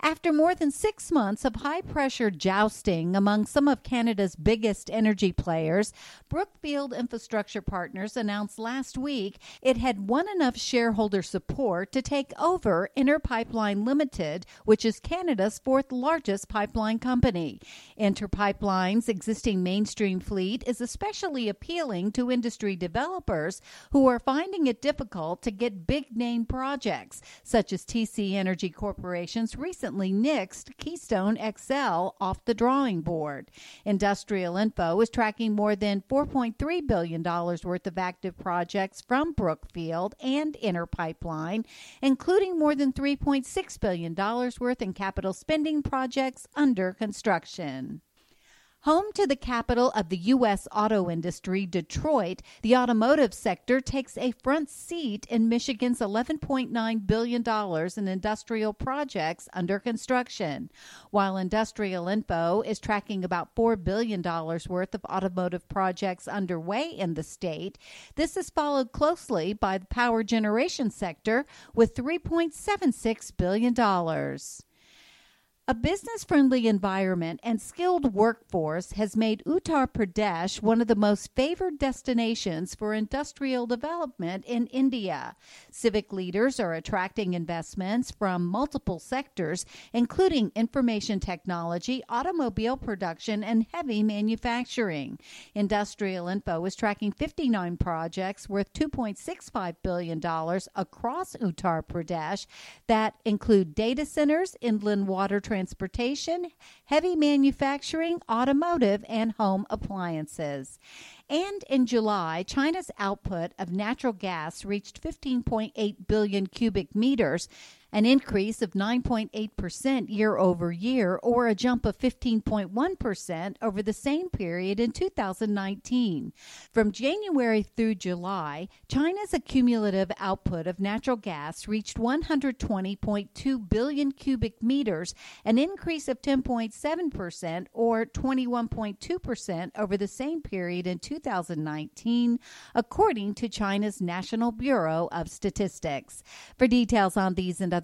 After more than six months of high pressure jousting among some of Canada's biggest energy players, Brookfield Infrastructure Partners announced last week it had won enough shareholder support to take over Inter Pipeline Limited, which is Canada's fourth largest pipeline company. Inter Pipeline's existing mainstream fleet is especially appealing to industry developers who are finding it difficult to get big name projects, such as TC Energy Corporation's recent recently nixed Keystone XL off the drawing board. Industrial Info is tracking more than $4.3 billion worth of active projects from Brookfield and Inter Pipeline, including more than $3.6 billion worth in capital spending projects under construction. Home to the capital of the U.S. auto industry, Detroit, the automotive sector takes a front seat in Michigan's $11.9 billion in industrial projects under construction. While Industrial Info is tracking about $4 billion worth of automotive projects underway in the state, this is followed closely by the power generation sector with $3.76 billion. A business friendly environment and skilled workforce has made Uttar Pradesh one of the most favored destinations for industrial development in India. Civic leaders are attracting investments from multiple sectors, including information technology, automobile production, and heavy manufacturing. Industrial Info is tracking 59 projects worth $2.65 billion across Uttar Pradesh that include data centers, inland water transportation, heavy manufacturing, automotive, and home appliances. And in July, China's output of natural gas reached 15.8 billion cubic meters an increase of 9.8% year over year, or a jump of 15.1% over the same period in 2019. From January through July, China's accumulative output of natural gas reached 120.2 billion cubic meters, an increase of 10.7%, or 21.2% over the same period in 2019, according to China's National Bureau of Statistics. For details on these and other